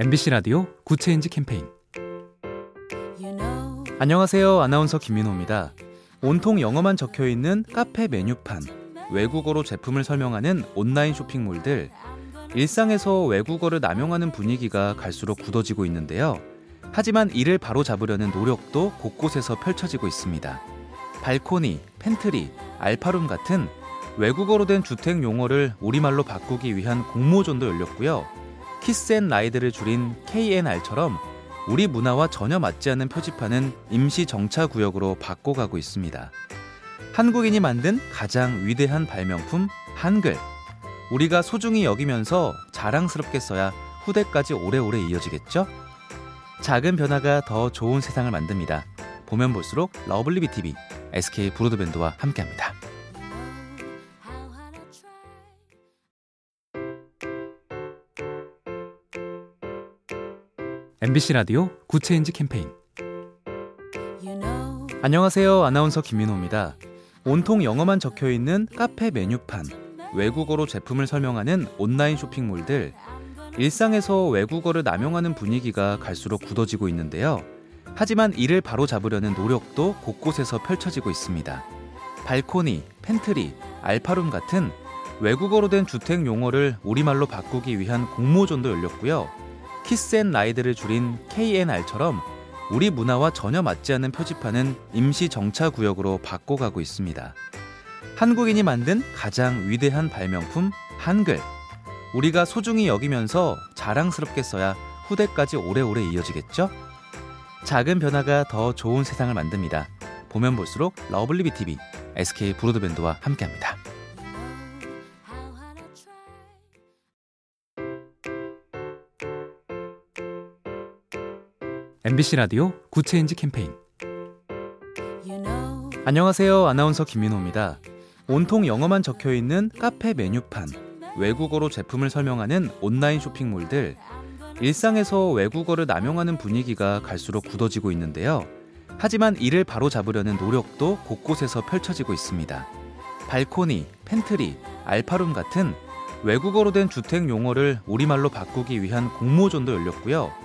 MBC 라디오 Good Change 캠페인 안녕하세요. 아나운서 김민호입니다. 온통 영어만 적혀 있는 카페 메뉴판, 외국어로 제품을 설명하는 온라인 쇼핑몰들, 일상에서 외국어를 남용하는 분위기가 갈수록 굳어지고 있는데요. 하지만 이를 바로 잡으려는 노력도 곳곳에서 펼쳐지고 있습니다. 발코니, pantry, alpha room 같은 외국어로 된 주택 용어를 우리말로 바꾸기 위한 공모전도 열렸고요. Kiss and Ride를 줄인 K&R처럼 우리 문화와 전혀 맞지 않는 표지판은 임시 정차 구역으로 바꿔가고 있습니다. 한국인이 만든 가장 위대한 발명품 한글. 우리가 소중히 여기면서 자랑스럽게 써야 후대까지 오래오래 이어지겠죠? 작은 변화가 더 좋은 세상을 만듭니다. 보면 볼수록 lovely B tv SK 브로드밴드와 함께합니다. MBC 라디오 Good Change 캠페인 안녕하세요. 아나운서 김민호입니다. 온통 영어만 적혀 있는 카페 메뉴판, 외국어로 제품을 설명하는 온라인 쇼핑몰들, 일상에서 외국어를 남용하는 분위기가 갈수록 굳어지고 있는데요. 하지만 이를 바로 잡으려는 노력도 곳곳에서 펼쳐지고 있습니다. 발코니, pantry, alpha room 같은 외국어로 된 주택 용어를 우리말로 바꾸기 위한 공모전도 열렸고요. Kiss and Ride를 줄인 K&R처럼 우리 문화와 전혀 맞지 않는 표지판은 임시 정차 구역으로 바꿔가고 있습니다. 한국인이 만든 가장 위대한 발명품 한글. 우리가 소중히 여기면서 자랑스럽게 써야 후대까지 오래오래 이어지겠죠? 작은 변화가 더 좋은 세상을 만듭니다. 보면 볼수록 lovely B tv SK 브로드밴드와 함께합니다. MBC 라디오 Good Change 캠페인 안녕하세요. 아나운서 김민호입니다. 온통 영어만 적혀 있는 카페 메뉴판, 외국어로 제품을 설명하는 온라인 쇼핑몰들, 일상에서 외국어를 남용하는 분위기가 갈수록 굳어지고 있는데요. 하지만 이를 바로 잡으려는 노력도 곳곳에서 펼쳐지고 있습니다. 발코니, pantry, alpha room 같은 외국어로 된 주택 용어를 우리말로 바꾸기 위한 공모전도 열렸고요.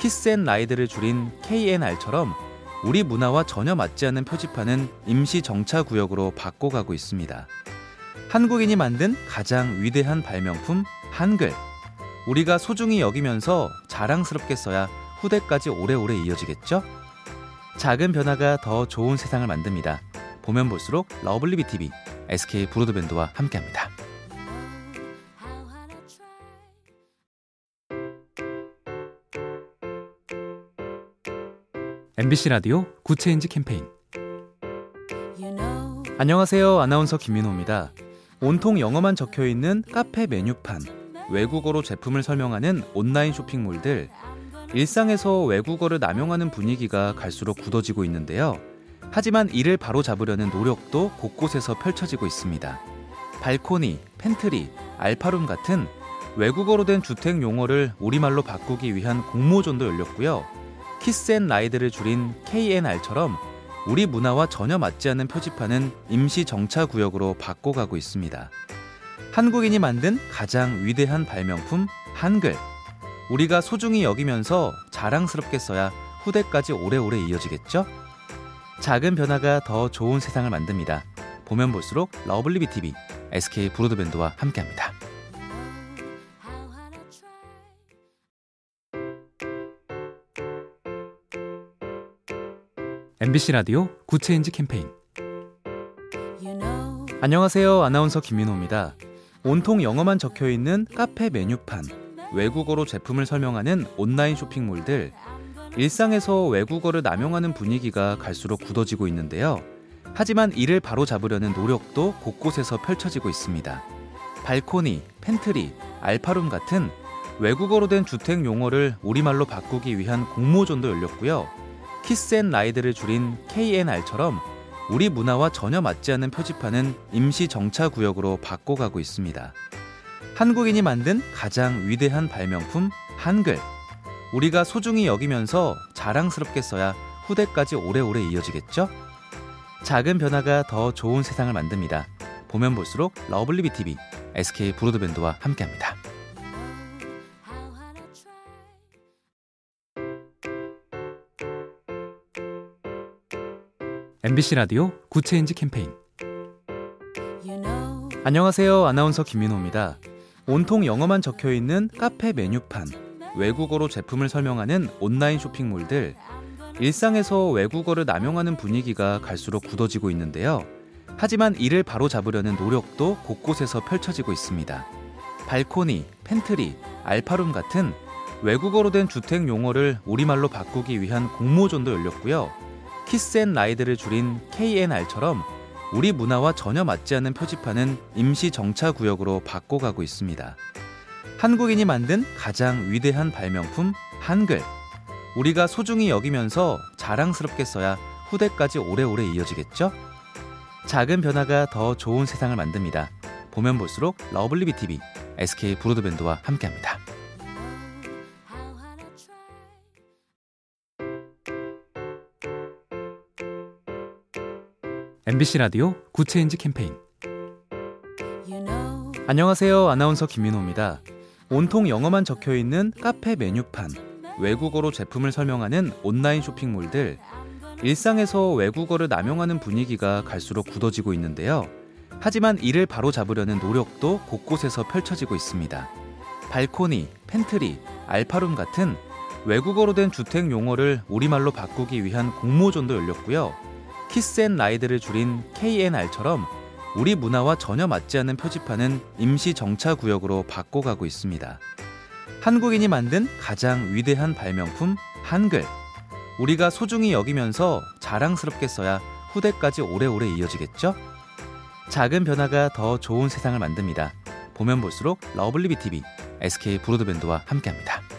Kiss and Ride를 줄인 K&R처럼 우리 문화와 전혀 맞지 않는 표지판은 임시 정차 구역으로 바꿔가고 있습니다. 한국인이 만든 가장 위대한 발명품 한글. 우리가 소중히 여기면서 자랑스럽게 써야 후대까지 오래오래 이어지겠죠? 작은 변화가 더 좋은 세상을 만듭니다. 보면 볼수록 lovely B tv SK 브로드밴드와 함께합니다. MBC 라디오 Good Change 캠페인 안녕하세요. 아나운서 김민호입니다. 온통 영어만 적혀 있는 카페 메뉴판, 외국어로 제품을 설명하는 온라인 쇼핑몰들, 일상에서 외국어를 남용하는 분위기가 갈수록 굳어지고 있는데요. 하지만 이를 바로 잡으려는 노력도 곳곳에서 펼쳐지고 있습니다. 발코니, pantry, alpha room 같은 외국어로 된 주택 용어를 우리말로 바꾸기 위한 공모전도 열렸고요. Kiss and Ride를 줄인 K&R처럼 우리 문화와 전혀 맞지 않는 표지판은 임시 정차 구역으로 바꿔가고 있습니다. 한국인이 만든 가장 위대한 발명품 한글. 우리가 소중히 여기면서 자랑스럽게 써야 후대까지 오래오래 이어지겠죠? 작은 변화가 더 좋은 세상을 만듭니다. 보면 볼수록 lovely B tv SK 브로드밴드와 함께합니다. MBC 라디오 Good Change 캠페인 안녕하세요. 아나운서 김민호입니다. 온통 영어만 적혀 있는 카페 메뉴판, 외국어로 제품을 설명하는 온라인 쇼핑몰들, 일상에서 외국어를 남용하는 분위기가 갈수록 굳어지고 있는데요. 하지만 이를 바로 잡으려는 노력도 곳곳에서 펼쳐지고 있습니다. 발코니, pantry, alpha room 같은 외국어로 된 주택 용어를 우리말로 바꾸기 위한 공모전도 열렸고요. Kiss and Ride를 줄인 K&R처럼 우리 문화와 전혀 맞지 않는 표지판은 임시 정차 구역으로 바꿔가고 있습니다. 한국인이 만든 가장 위대한 발명품 한글. 우리가 소중히 여기면서 자랑스럽게 써야 후대까지 오래오래 이어지겠죠? 작은 변화가 더 좋은 세상을 만듭니다. 보면 볼수록 lovely B tv SK 브로드밴드와 함께합니다. MBC 라디오 Good Change 캠페인 안녕하세요. 아나운서 김민호입니다. 온통 영어만 적혀 있는 카페 메뉴판, 외국어로 제품을 설명하는 온라인 쇼핑몰들, 일상에서 외국어를 남용하는 분위기가 갈수록 굳어지고 있는데요. 하지만 이를 바로 잡으려는 노력도 곳곳에서 펼쳐지고 있습니다. 발코니, pantry, alpha room 같은 외국어로 된 주택 용어를 우리말로 바꾸기 위한 공모전도 열렸고요. kiss and ride를 줄인 KNR처럼 우리 문화와 전혀 맞지 않는 표지판은 임시 정차 구역으로 바꿔가고 있습니다. 한국인이 만든 가장 위대한 발명품 한글. 우리가 소중히 여기면서 자랑스럽게 써야 후대까지 오래오래 이어지겠죠? 작은 변화가 더 좋은 세상을 만듭니다. 보면 볼수록 lovely B tv SK 브로드밴드와 함께합니다. MBC 라디오 good change 캠페인 안녕하세요. 아나운서 김민호입니다. 온통 영어만 적혀 있는 카페 메뉴판, 외국어로 제품을 설명하는 온라인 쇼핑몰들, 일상에서 외국어를 남용하는 분위기가 갈수록 굳어지고 있는데요. 하지만 이를 바로 잡으려는 노력도 곳곳에서 펼쳐지고 있습니다. 발코니, pantry, alpha room 같은 외국어로 된 주택 용어를 우리말로 바꾸기 위한 공모전도 열렸고요. kiss and ride를 줄인 KNR처럼 우리 문화와 전혀 맞지 않는 표지판은 임시 정차 구역으로 바꿔가고 있습니다. 한국인이 만든 가장 위대한 발명품 한글. 우리가 소중히 여기면서 자랑스럽게 써야 후대까지 오래오래 이어지겠죠? 작은 변화가 더 좋은 세상을 만듭니다. 보면 볼수록 lovely B tv SK 브로드밴드와 함께합니다.